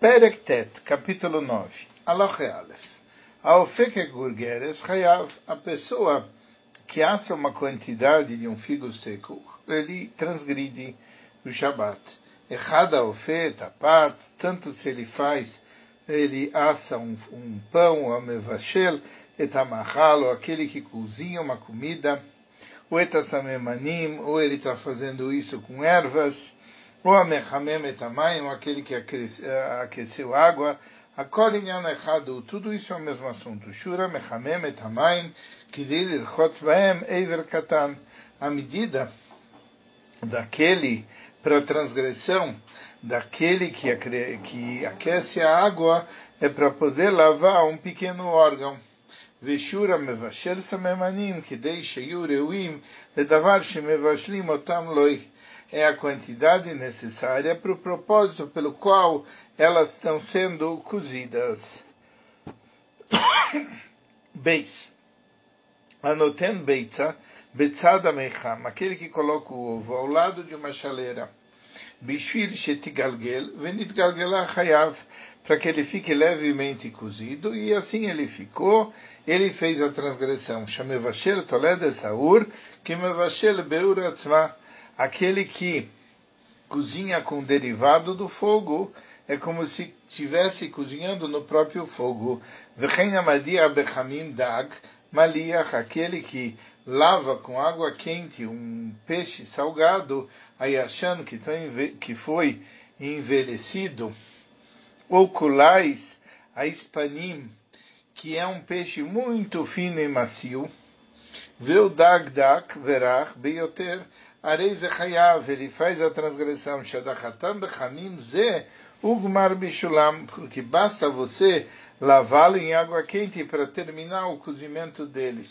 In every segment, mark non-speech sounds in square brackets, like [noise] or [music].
Perektet, capítulo 9. Aloche Aleph. Aofeke Gurgeres Hayav, a pessoa que assa uma quantidade de um figo seco, ele transgride o Shabat. Errada ofe, tapat, tanto se ele faz, ele assa um, um pão, a mevashel, etamachal, aquele que cozinha uma comida, o etasamemanim, ou ele está fazendo isso com ervas, ou a mechamem etamayim, aquele que eh, aqueceu água, a kolinyan echadu, tudo isso é o mesmo assunto. Shura mechamem etamayim, kidil ilchotz baem eiver katan. A medida daquele para transgressão, daquele que, que aquece a água, é para poder lavar um pequeno órgão. ושורה מבשל סממנים כדי שיהיו ראויים לדבר שמבשלים אותם לוי é a quantidade necessária para o propósito pelo qual elas estão sendo cozidas. [coughs] Beis. Anoten beitza, betzada meicham, aquele que coloca o ovo ao lado de uma chaleira. Bishvil shetigalgel, venit galgelah chayav, para que ele fique levemente cozido, e assim ele ficou, ele fez a transgressão. Shamevashel toled saur, que mevashel beur atzma, aquele que cozinha com derivado do fogo é como se estivesse cozinhando no próprio fogo. dag maliach, aquele que lava com água quente um peixe salgado, ayashan, que, foi envelhecido, ou kulais, a ispanim, que é um peixe muito fino e macio, dag dak verach beyoter, Areis Echayav, ele faz a transgressão, Shadachatan Bechamim Ze, Ugmar Bishulam, porque basta você lavá-lo em água quente para terminar o cozimento deles.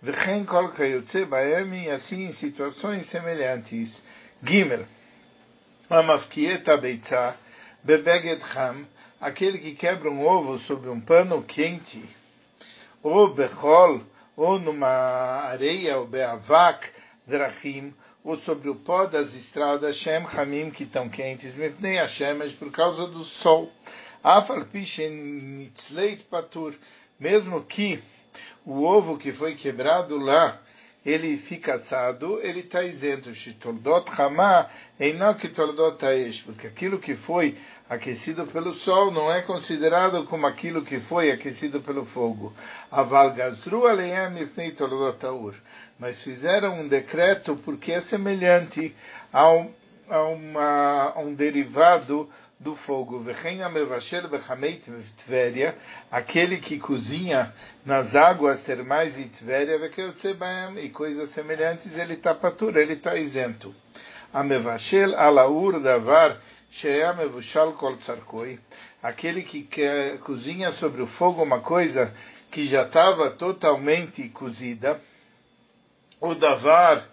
V'chen kol kayotze baem, e assim em situações semelhantes. Gimel, Amafkieta Beitza, Bebeged Ham, aquele que quebra um ovo sobre um pano quente, ou Bechol, ou numa areia, ou Beavak, Drachim, ou sobre o pó das estradas, Shem Hamim, que estão quentes, Mipnei Hashem, mas por causa do sol. Afal Pishen Patur, mesmo que o ovo que foi quebrado lá, ele fica assado, ele está isento. Shitoldot Einok Toldot Taesh, porque aquilo que foi aquecido pelo sol não é considerado como aquilo que foi aquecido pelo fogo. Aval Aleem Ifnei Toldot Taur mas fizeram um decreto porque é semelhante ao, a, uma, a um derivado do fogo. Aquele que cozinha nas águas termais de Tveria, e coisas semelhantes, ele está patura, ele está isento. Amevashel alaur davar sheamevushal kol tsarkoi. Aquele que quer, cozinha sobre o fogo uma coisa que já estava totalmente cozida o davar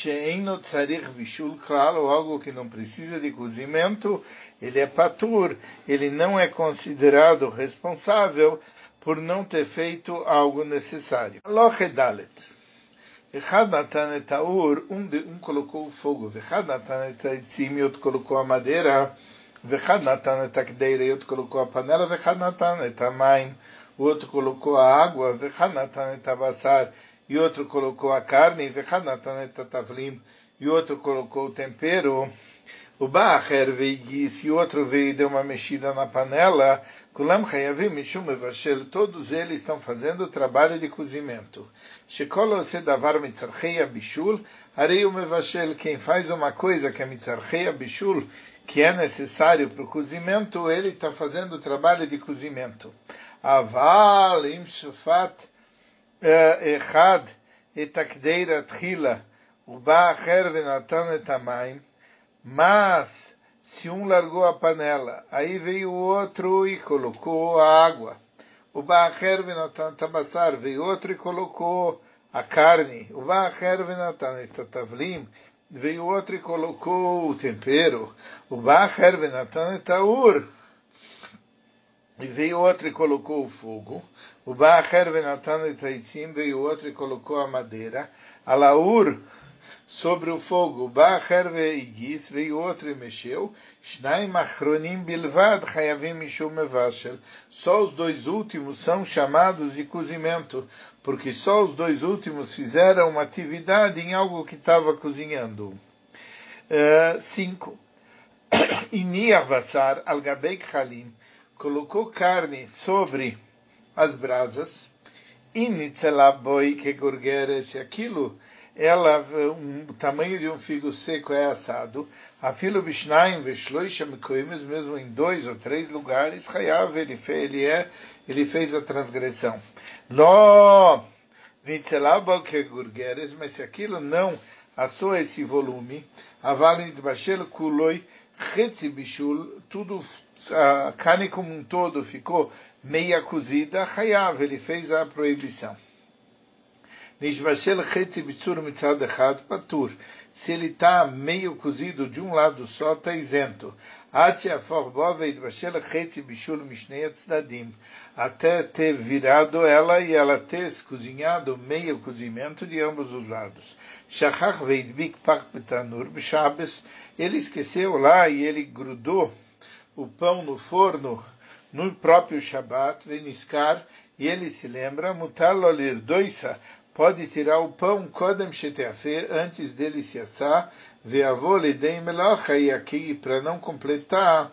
she'eno tzarich vishul klal, ou algo que não precisa de cozimento, ele é patur, ele não é considerado responsável por não ter feito algo necessário. Lochedalet. Echad natan et aur, um, um colocou o fogo, vechad natan et aitzim, outro colocou a madeira, vechad natan et akdeira, outro colocou a panela, vechad natan et amaim, o outro colocou a água, vechad natan et avassar, e outro colocou a carne, e outro colocou o tempero, o Bacher veio e outro veio e deu uma mexida na panela, todos eles estão fazendo o trabalho de cozimento. Bishul, quem faz uma coisa que é Mitzarcheia Bishul, que é necessário para o cozimento, ele está fazendo o trabalho de cozimento. Aval Im Shufat, אחד את הקדירה תחילה ובא אחר ונתן את המים, mas se um largou a panela, aí veio o outro e colocou a água. O Baacher Venatan Tabassar veio outro e colocou a carne. O Baacher Venatan Tatavlim veio outro e colocou o tempero. O Baacher Venatan Taur e veio outro e colocou o fogo. O Baacher Venatan Taitzim veio outro e colocou a madeira. A Laur sobre o fogo. Bacher veigis, veio outro e mexeu. Shnaim achronim bilvad chayavim mishum mevashel. Só os dois últimos são chamados de cozimento, porque só os dois últimos fizeram uma atividade em algo que estava cozinhando. Uh, cinco. [coughs] Ini avassar al gabei chalim. Colocou carne sobre as brasas. Initzelaboi que gurgeres. Aquilo ela, um, o tamanho de um figo seco é assado, afilo bishnaim veshloisha mikoimes, mesmo em dois ou três lugares, hayav, ele, ele, é, ele fez a transgressão. Lo, nitzelaba que gurgeres, mas se aquilo não assou esse volume, avalin bashel kuloi, chetzi bishul, tudo, a carne como um todo ficou meia cozida, hayav, ele fez a proibição. Patur. Se ele está meio cozido de um lado só, está isento. Até ter virado ela e ela ter cozinhado meio cozimento de ambos os lados. Ele esqueceu lá e ele grudou o pão no forno no próprio Shabat, veniskar, e ele se lembra, mutar lolir doisa, pode tirar o pão kodem sheteafe, antes dele se assar, veavô lidem melocha, e aqui, para não completar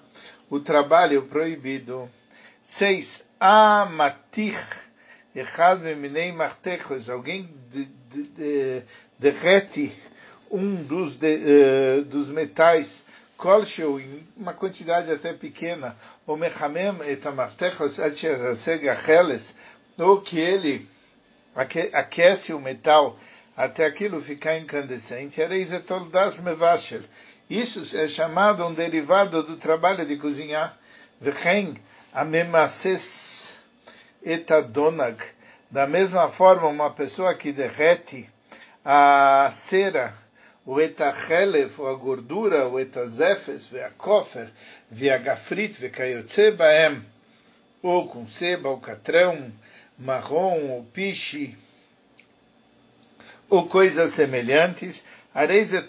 o trabalho proibido. Seis, amatich, echad meminei martechos, alguém de, de, de, derrete um dos, uh, dos metais, kolsheu, em uma quantidade até pequena, o mechamem etamartechos ad acheles, ou que ele aquece o metal até aquilo ficar incandescente, isso é chamado um derivado do trabalho de cozinhar. etadonag. Da mesma forma, uma pessoa que derrete a cera, o etachelef, ou a gordura, o etazefes, a kofer, a gafrit, vekayotze baem, ou com seba, catrão, marrom ou piche, ou coisas semelhantes. Areize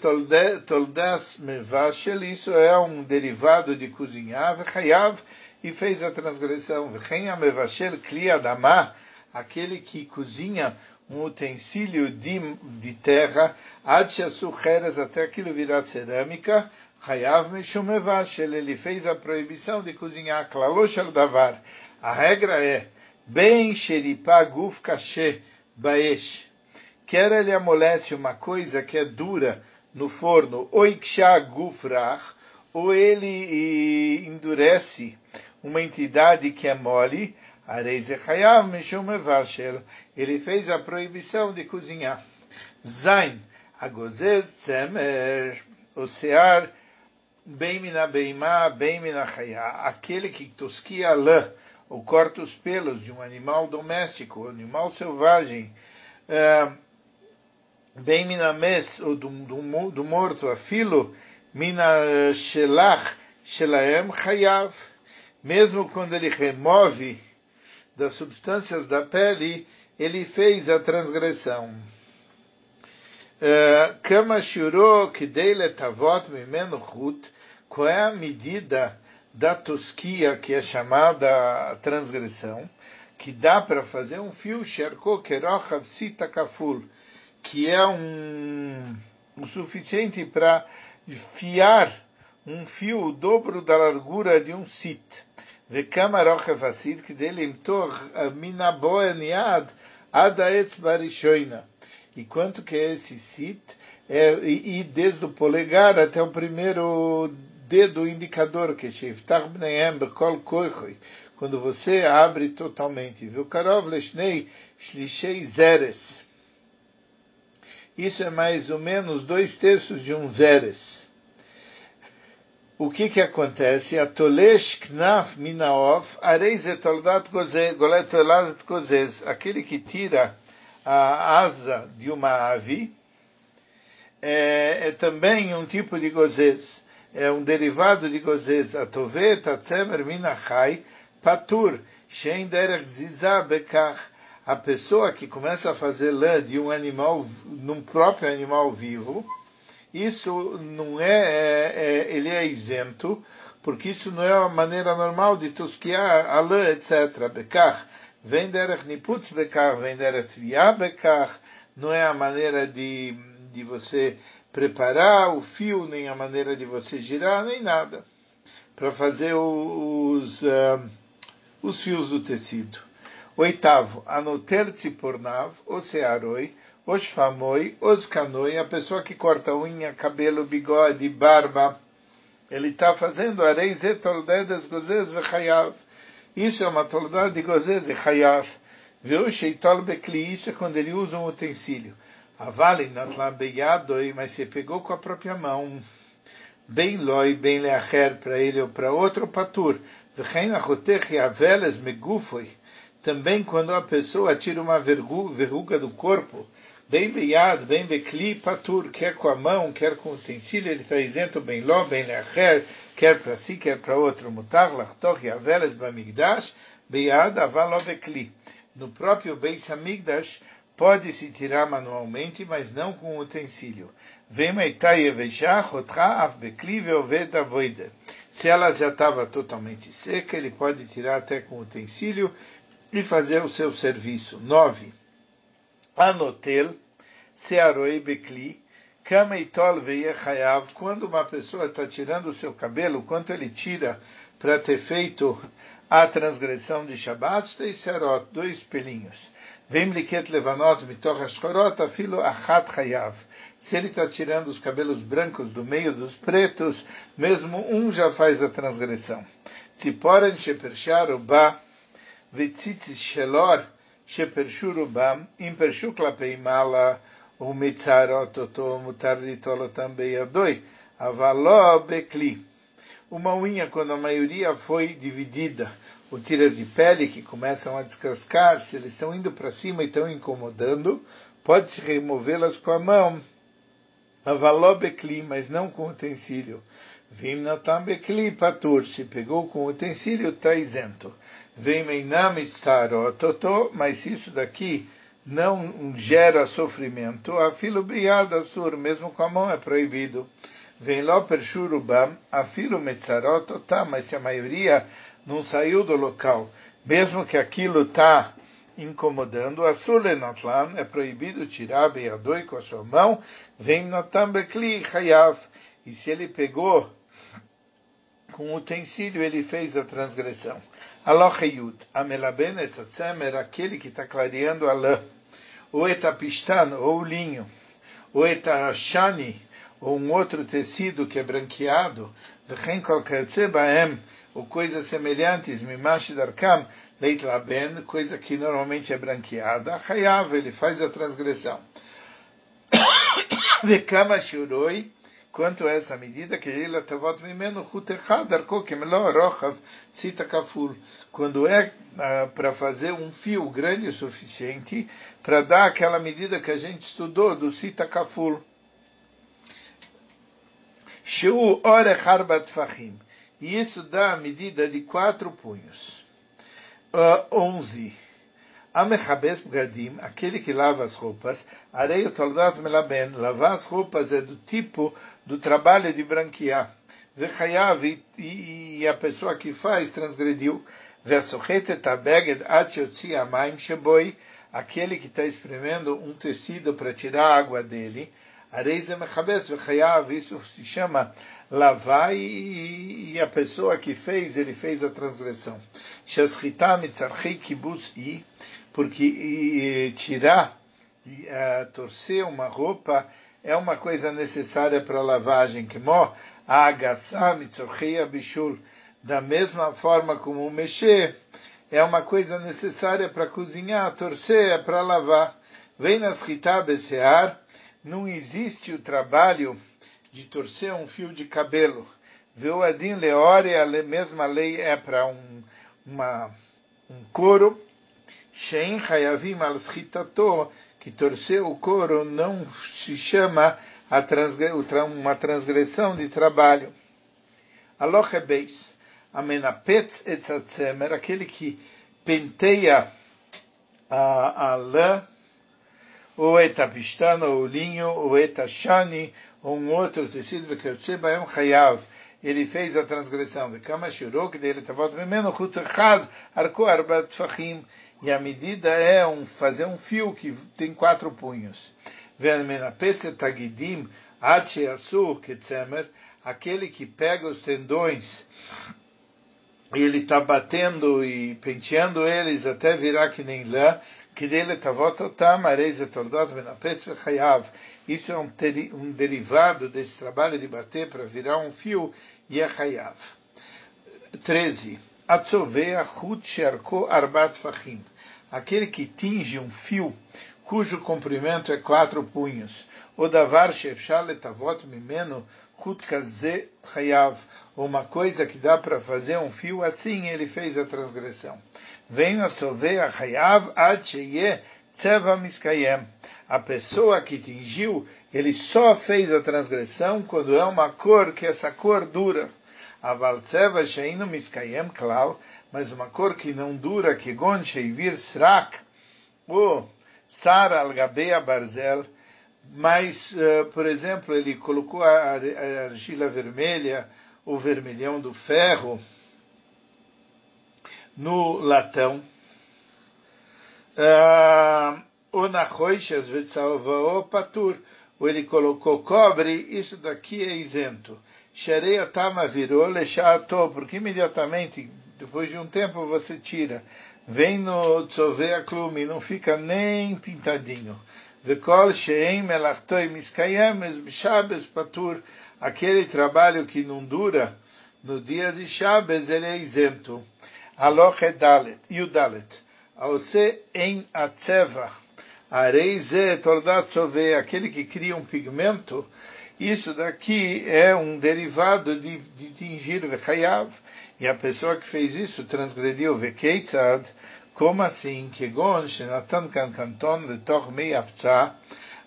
toldas mevashel, isso é um derivado de cozinhar, vechayav, e fez a transgressão. Vechenha mevashel kli adamah, aquele que cozinha um utensílio de, de terra, ad sucheres, até aquilo virar cerâmica, Hayav Mishum Mevashel, ele fez a proibição de cozinhar, Klaloshel Davar. A regra é, bem xeripá guf kashe baesh. Quer ele amolece uma coisa que é dura no forno, ou iksha guf rach, ou ele endurece uma entidade que é mole, ele fez a proibição de cozinhar. Zain, agozez tzemer, o sear, bem mina beima, bem mina aquele que tosquia lã, ou corta os pelos de um animal doméstico, animal selvagem, é, bem minames, ou do, do, do morto, a filo, mina shelach, shelaem chayav, mesmo quando ele remove das substâncias da pele, ele fez a transgressão. É, kama shuro kidei letavot mimenu chut, qual é a medida da tosquia, que é chamada transgressão, que dá para fazer um fio sherko kerochav sita kaful, que é um, o suficiente para fiar um fio o dobro da largura de um sit. וכמה asid que dele למתוח מן הבוהן יד עד האצבע E quanto que é esse sit? É, e, e desde o polegar até o primeiro dedo indicador que Sheftar Bneem Bekol Koichoi, quando você abre totalmente. Viu? Karov Leshnei Shlishei Zeres. Isso é mais ou menos dois terços de um Zeres. O que que acontece? Atolesh Knaf Minaof Areis Etoldat Goletolad Gozes. Aquele que tira a asa de uma ave é, é também um tipo de gozes é um derivado de gozes. Atovet, atzemer, minachai, patur, shein derech zizah bekach. a pessoa que começa a fazer lã de um animal, num próprio animal vivo, isso não é, é, é, ele é isento, porque isso não é a maneira normal de tosquiar a lã, etc. Bekar, vem derech niputz bekar, vem derech tvia bekar, não é a maneira de, de você preparar o fio, nem a maneira de você girar, nem nada, para fazer os, uh, os fios do tecido. Oitavo, anoter tzipornav, o searoi, os famoi, os canoi, a pessoa que corta unha, cabelo, bigode, barba, ele está fazendo arei zetoldedes gozes vechayav. Isso é uma toldade de gozes e chayav. Viu? Sheitol bekli, isso é quando ele usa um utensílio. Avali natla beyadoi, mas você pegou com a própria mão. Bem loi, bem leacher, para ele ou para outro, patur. V'chein achotech yaveles megufoi também quando a pessoa tira uma verruga do corpo, bem beiado, bem bekli patur, quer com a mão, quer com o utensílio, ele está isento bem lo, bem leacher, quer para si, quer para outro, mutar, lachtor, yaveles, bamigdash, beiad, avalo bekli. No próprio Beis Hamigdash, pode-se tirar manualmente, mas não com utensílio. Se ela já estava totalmente seca, ele pode tirar até com utensílio e fazer o seu serviço. 9. Anotel, Tsearoi Bekli, Kama Itol Hayav, quando uma pessoa está tirando o seu cabelo, quanto ele tira para ter feito a transgressão de Shabbat, Tsearot, dois pelinhos. Vem Vemliket Levanot Mitoch Ashkorot, Afilo Achat Hayav. Se ele está tirando os cabelos brancos do meio dos pretos, mesmo um já faz a transgressão. Tziporen Shepersharubá, vitzitz Shelor, Shepershurubá, Impershu Klapeimala, também avaló. Uma unha, quando a maioria foi dividida, ou tiras de pele que começam a descascar, se eles estão indo para cima e estão incomodando, pode-se removê-las com a mão. Avaló becli, mas não com utensílio. Vimnatam becli patur, se pegou com utensílio, está isento. Vem meinam itzarototo, mas isso daqui não gera sofrimento, a filo sur, mesmo com a mão é proibido. Vem lo pershurubam, a filo metzarototá, mas se a maioria não saiu do local, mesmo que aquilo está incomodando, a sulenotlan é proibido tirar beadoi com a sua mão, vem notam bekli chayav, e se ele pegou com utensílio, ele fez a transgressão. Alocheyud, amelaben etatzemer, aquele que está clareando a lã, ou etapistan, ou o linho, ou etashani, ou um outro tecido que é branqueado, v'chen kol baem, ou coisas semelhantes, mimash darkam, leit laben, coisa que normalmente é branqueada, chayav, ele faz a transgressão. [coughs] Vekama shuroi, quanto a essa medida que ele tavot mimeno rochav sita kaful quando é ah, para fazer um fio grande o suficiente para dar aquela medida que a gente estudou do sita kaful Sheu orechar batfachim e isso dá a medida de quatro punhos. Uh, onze Amechabes Bgadim, aquele que lava as roupas, areia toldat melaben, lavar as roupas é do tipo do trabalho de branquear. Vechayav, e a pessoa que faz transgrediu. Versochetet abeged atchotzi amaim sheboi, aquele que está espremendo um tecido para tirar a água dele. Areiza mechabes vechayav, isso se chama lavar e, a pessoa que fez, ele fez a transgressão. Shashchita mitzarchei kibus i, porque e, tirar, e, uh, torcer uma roupa é uma coisa necessária para a lavagem, que mitzorcheia bishul, da mesma forma como mexer, é uma coisa necessária para cozinhar, torcer é para lavar. Vem nas besear, não existe o trabalho de torcer um fio de cabelo. Viu Adin Leore, a mesma lei é para um, uma, um couro. Shein Hayavim al que torcer o couro não se chama uma transgressão de trabalho. Aloche beis. Amenapetz etzatzemer, aquele que penteia a, a lã, ou etapistano, ou linho, ou etashani, ou um outro tecido, Vekertsebaem Chayav, ele fez a transgressão. Vekama Shurok, dele Tavot Memeno, Chutachaz, Arko Arbat Fahim, e a medida é um, fazer um fio que tem quatro punhos. Tagidim, aquele que pega os tendões e ele está batendo e penteando eles até virar que nem lã, que dele vechayav. Isso é um, um derivado desse trabalho de bater para virar um fio e é chayav. 13. Atzovea chut sherko arbat fachim. Aquele que tinge um fio cujo comprimento é quatro punhos. O davar letavot mimeno chut chayav. Uma coisa que dá para fazer um fio assim, ele fez a transgressão. Venha sover a chayav ad sheye tseva miskayem. A pessoa que tingiu, ele só fez a transgressão quando é uma cor que essa cor dura. Aval tseva sheinu miskayem klal, mas uma cor que não dura, que gon sheivir srak, ou sar al gabeia barzel, mas, uh, por exemplo, ele colocou a, argila vermelha, o vermelhão do ferro, no latão. Uh, ou na roixas, ou ele colocou cobre, isso daqui é isento. Shareia tama virou porque imediatamente, depois de um tempo, você tira. Vem no tzovea clume, não fica nem pintadinho. Vekol sheim melachtoi miskayemes b'shabes patur. Aquele trabalho que não dura, no dia de Shabbos ele é isento. Aloch edalet, yudalet. Aose em atzeva. Areize tordat sove, aquele que cria um pigmento, isso daqui é um derivado de, de tingir vechayav. E a pessoa que fez isso transgrediu vekeitzad, como assim? Que gon shenatan kan kanton letoch mei afza,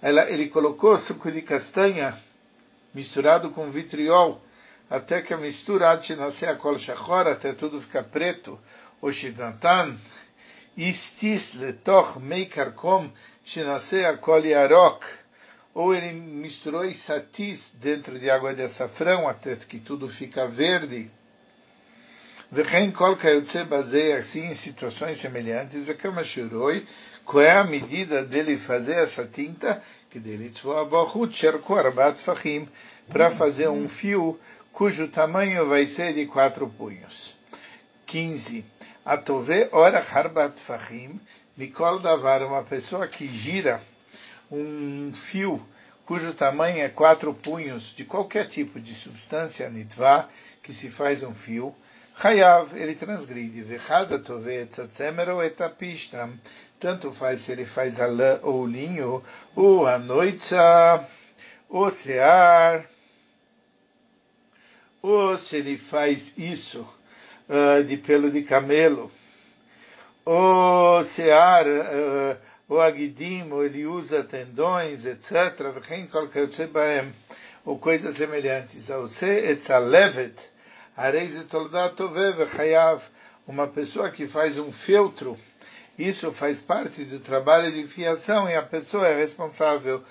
ele colocou suco de castanha misturado com vitriol, até que a mistura antes de nascer a kol shachor, até tudo ficar preto, o shenatan istis letoch mei karkom shenaseh a kol yarok, ou ele misturou isatis dentro de água de açafrão, até que tudo fica verde, Vem kol kayotze baseia assim em situações semelhantes, vekama shiroi, qual é a medida dele fazer essa tinta, que dele tzvoabochut sherko arbat fachim, para fazer um fio cujo tamanho vai ser de quatro punhos. 15. Atove ora harbat fachim, mikol davar, uma pessoa que gira um fio cujo tamanho é quatro punhos de qualquer tipo de substância nitva, que se faz um fio, Hayav, ele transgride. Vechada tove tzatzemer ou etapista. Tanto faz se ele faz a lã ou o linho, ou a noitza, ou sear, ou se ele faz isso uh, de pelo de camelo, ou sear, uh, ou aguidim, ou ele usa tendões, etc., ou coisas semelhantes. Ao se etzalevet, uma pessoa que faz um feltro, isso faz parte do trabalho de fiação e a pessoa é responsável.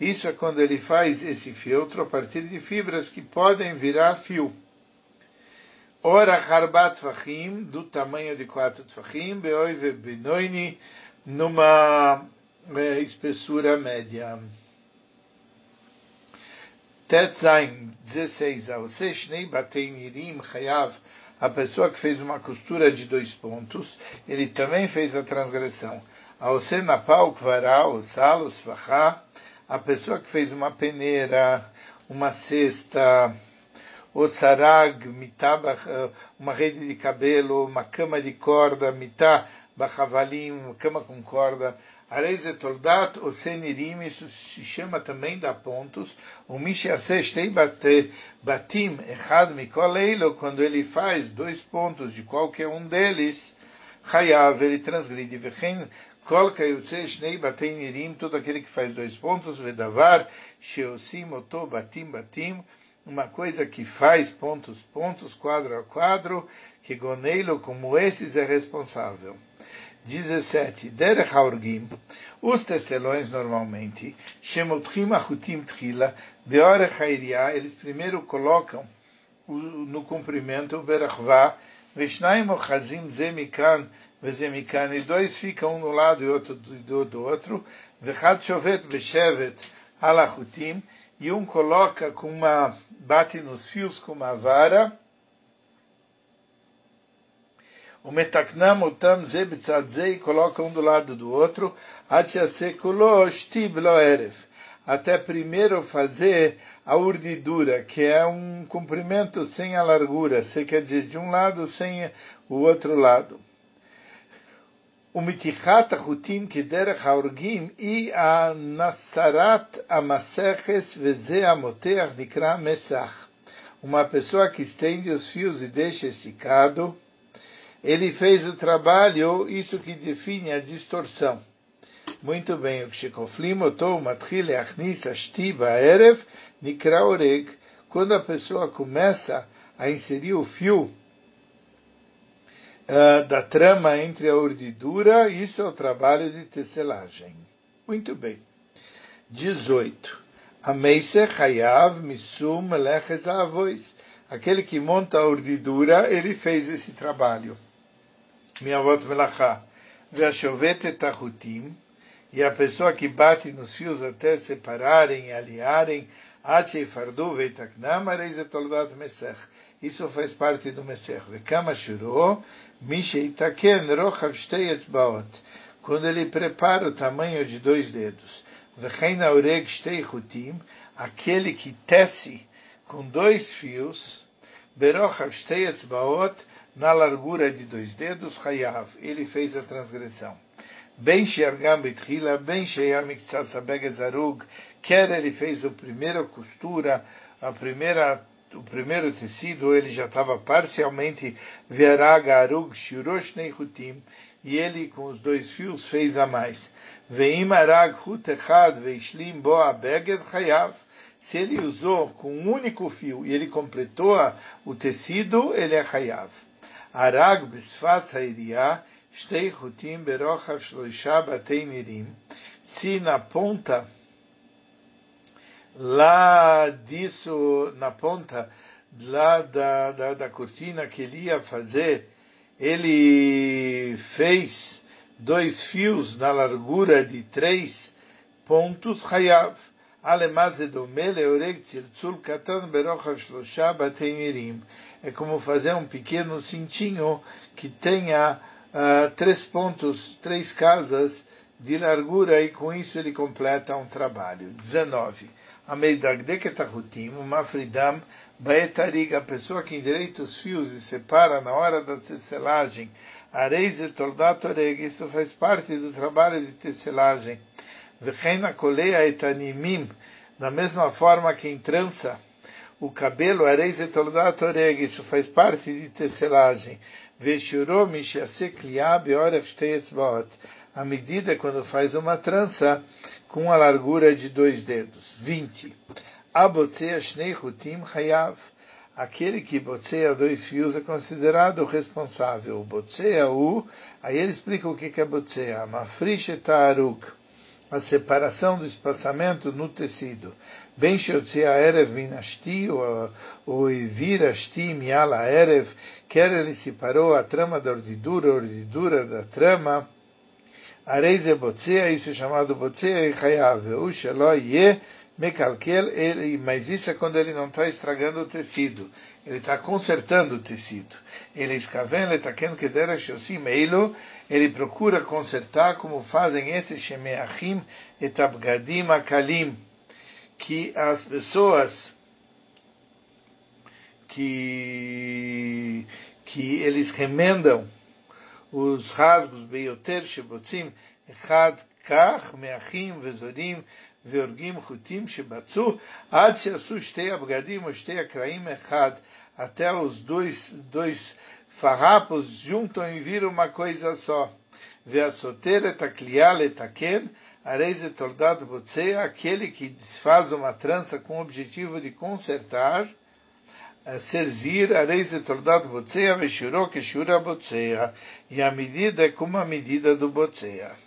Isso é quando ele faz esse feltro a partir de fibras que podem virar fio. Ora harbat fachim, do tamanho de quatro tfachim, beoive benoini, numa eh, espessura média. Tetzain 16, Aose Shnei Batei Nirim Chayav, a pessoa que fez uma costura de dois pontos, ele também fez a transgressão. Aose Napal Kvará, Osalo Svachá, a pessoa que fez uma peneira, uma cesta, o sarag, mitá, uma rede de cabelo, uma cama de corda, mitá, bachavalim, cama com corda, Areizetoldat o senirim, isso se chama também da pontos. O Mishiasestei batim echad mikoleilo, quando ele faz dois pontos de qualquer um deles, Hayav, ele transgride. Vechem kol kayutse shnei todo aquele que faz dois pontos, vedavar, sheosim oto batim batim, uma coisa que faz pontos, pontos, quadro a quadro, que goneilo como esses é responsável. 17. Derech Haurgim, os tecelões normalmente, Shemotrim Achutim Tchila, Beorech Hairia, eles primeiro colocam no comprimento o Berachvá, Vishnaim Ochazim Zemikan, Vezemikan, e dois ficam um do lado e outro do, do outro, Vechad Shovet Beshevet Alachutim, e um coloca com uma, bate nos fios com uma vara, o metaknam otam ze ze e coloca um do lado do outro, até primeiro fazer a urdidura, que é um comprimento sem a largura, você quer dizer de um lado sem o outro lado. O mitichat achutim kederech haorgim e a nasarat amaseches veze amoteach nikra mesach. Uma pessoa que estende os fios e deixa esticado, ele fez o trabalho, isso que define a distorção. Muito bem, o matchil achnis erev nikra oreg. Quando a pessoa começa a inserir o fio uh, da trama entre a urdidura, isso é o trabalho de tecelagem. Muito bem. 18. Ameise chayav misum meleches avois. Aquele que monta a urdidura, ele fez esse trabalho. Miavot melachá. Ve'ashovet etachutim. E a pessoa que bate nos fios até separarem e aliarem, Achei fardu veitaknam, areis etoldat mesech. Isso faz parte do mesech. Vekama shuro, misheitaken rochav shtei etzbaot. Quando ele prepara o tamanho de dois dedos. Vechein aureg shtei chutim, aquele que tece com dois fios, berochav shtei etzbaot, na largura de dois dedos, Hayav, ele fez a transgressão. Ben Sheargam Betchila, Ben Sheyamiktsat Sabegezarug, quer ele fez a primeira costura, a primeira, o primeiro tecido, ele já estava parcialmente Veraga Arug Shirosh Neichutim, e ele com os dois fios fez a mais. Veim Arag Hut Echad Veishlim Boa Beged Hayav, se ele usou com um único fio e ele completou o tecido, ele é Hayav. Arag Bisfat Hairiah, Shtei Hutim Berochav Shloisha Batei Mirim. Se na ponta, lá disso, na ponta, lá da, da, da cortina que ele ia fazer, ele fez dois fios na largura de três pontos, Hayav. É como fazer um pequeno cintinho que tenha uh, três pontos, três casas de largura e com isso ele completa um trabalho. 19. Ameidagdeketahutim, mafridam, baetarig, a pessoa que endireita os fios e separa na hora da tecelagem, areis e tordatoreg, isso faz parte do trabalho de tecelagem. Da mesma forma que em trança o cabelo, areis e tordatoreg, isso faz parte de tecelagem. Veshuro mishiasek liab orech shteitzbaot. A medida quando faz uma trança com a largura de dois dedos. 20. Abotzea shnei hutim hayav. Aquele que boceia dois fios é considerado responsável. Boceia o, aí ele explica o que é boceia. Mafrish etaruk a separação do espaçamento no tecido. Ben sheotzea erev minashti, ou evir ashti miala erev, quer ele separou a trama da ordidura, a ordidura da trama, areis e botzea, isso é chamado botzea e chayav, o shelo mekalkel, mas isso é quando ele não está estragando o tecido, ele está consertando o tecido. Ele escaven, ele está querendo que dera shosim eilo, ele procura consertar como fazem esses shemeachim etabgadim akalim, que as pessoas que, que eles remendam os rasgos beioter shebotzim echad kach meachim vezorim veorgim chutim shebatzu ad sheasu shtei abgadim ou shtei akraim echad até os dois, dois farrapos juntam e viram uma coisa só. Veasoter etaklial etaken, Areize Toldat Botzea, aquele que desfaz uma trança com o objetivo de consertar, Serzir, Areize Toldat Botzea, Veshuró, Keshura Botzea, e a medida é como a medida do Botzea.